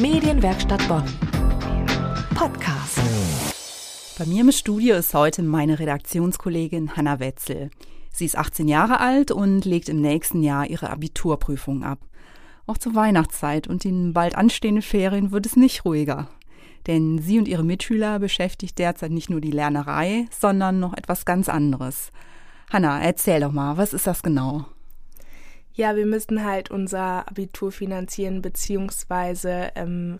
Medienwerkstatt Bonn. Podcast. Bei mir im Studio ist heute meine Redaktionskollegin Hanna Wetzel. Sie ist 18 Jahre alt und legt im nächsten Jahr ihre Abiturprüfung ab. Auch zur Weihnachtszeit und den bald anstehenden Ferien wird es nicht ruhiger. Denn sie und ihre Mitschüler beschäftigt derzeit nicht nur die Lernerei, sondern noch etwas ganz anderes. Hanna, erzähl doch mal, was ist das genau? Ja, wir müssen halt unser Abitur finanzieren, beziehungsweise ähm,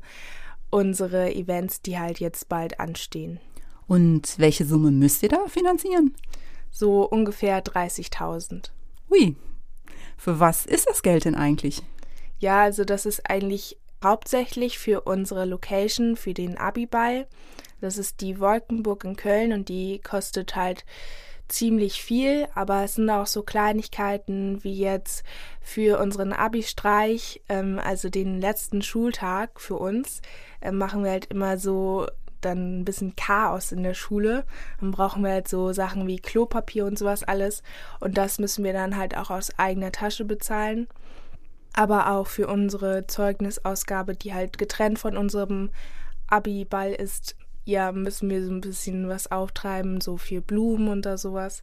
unsere Events, die halt jetzt bald anstehen. Und welche Summe müsst ihr da finanzieren? So ungefähr 30.000. Ui, für was ist das Geld denn eigentlich? Ja, also das ist eigentlich hauptsächlich für unsere Location, für den Abiball. Das ist die Wolkenburg in Köln und die kostet halt ziemlich viel, aber es sind auch so Kleinigkeiten wie jetzt für unseren Abi-Streich, ähm, also den letzten Schultag für uns, äh, machen wir halt immer so dann ein bisschen Chaos in der Schule. Dann brauchen wir halt so Sachen wie Klopapier und sowas alles. Und das müssen wir dann halt auch aus eigener Tasche bezahlen. Aber auch für unsere Zeugnisausgabe, die halt getrennt von unserem Abi-Ball ist, ja, müssen wir so ein bisschen was auftreiben, so für Blumen und da sowas.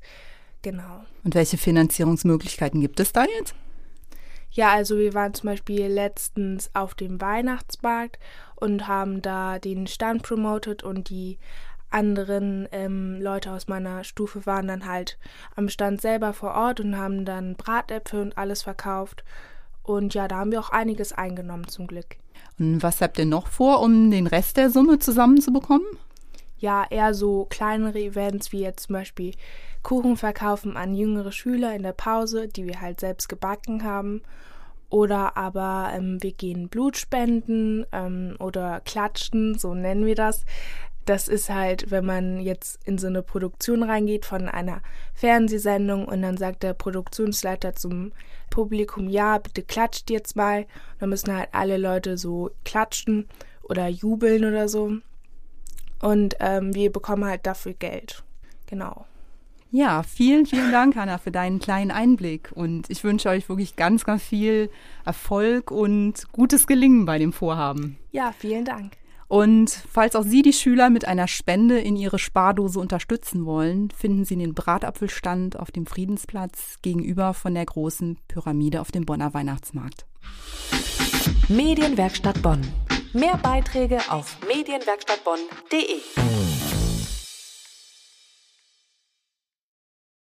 Genau. Und welche Finanzierungsmöglichkeiten gibt es da jetzt? Ja, also wir waren zum Beispiel letztens auf dem Weihnachtsmarkt und haben da den Stand promotet und die anderen ähm, Leute aus meiner Stufe waren dann halt am Stand selber vor Ort und haben dann Bratäpfel und alles verkauft. Und ja, da haben wir auch einiges eingenommen zum Glück. Und was habt ihr noch vor, um den Rest der Summe zusammenzubekommen? Ja, eher so kleinere Events wie jetzt zum Beispiel Kuchen verkaufen an jüngere Schüler in der Pause, die wir halt selbst gebacken haben. Oder aber ähm, wir gehen Blut spenden ähm, oder klatschen, so nennen wir das das ist halt, wenn man jetzt in so eine Produktion reingeht von einer Fernsehsendung und dann sagt der Produktionsleiter zum Publikum, ja, bitte klatscht jetzt mal. Dann müssen halt alle Leute so klatschen oder jubeln oder so. Und ähm, wir bekommen halt dafür Geld. Genau. Ja, vielen, vielen Dank, Hanna, für deinen kleinen Einblick. Und ich wünsche euch wirklich ganz, ganz viel Erfolg und gutes Gelingen bei dem Vorhaben. Ja, vielen Dank. Und falls auch Sie die Schüler mit einer Spende in ihre Spardose unterstützen wollen, finden Sie den Bratapfelstand auf dem Friedensplatz gegenüber von der großen Pyramide auf dem Bonner Weihnachtsmarkt. Medienwerkstatt Bonn. Mehr Beiträge auf medienwerkstattbonn.de.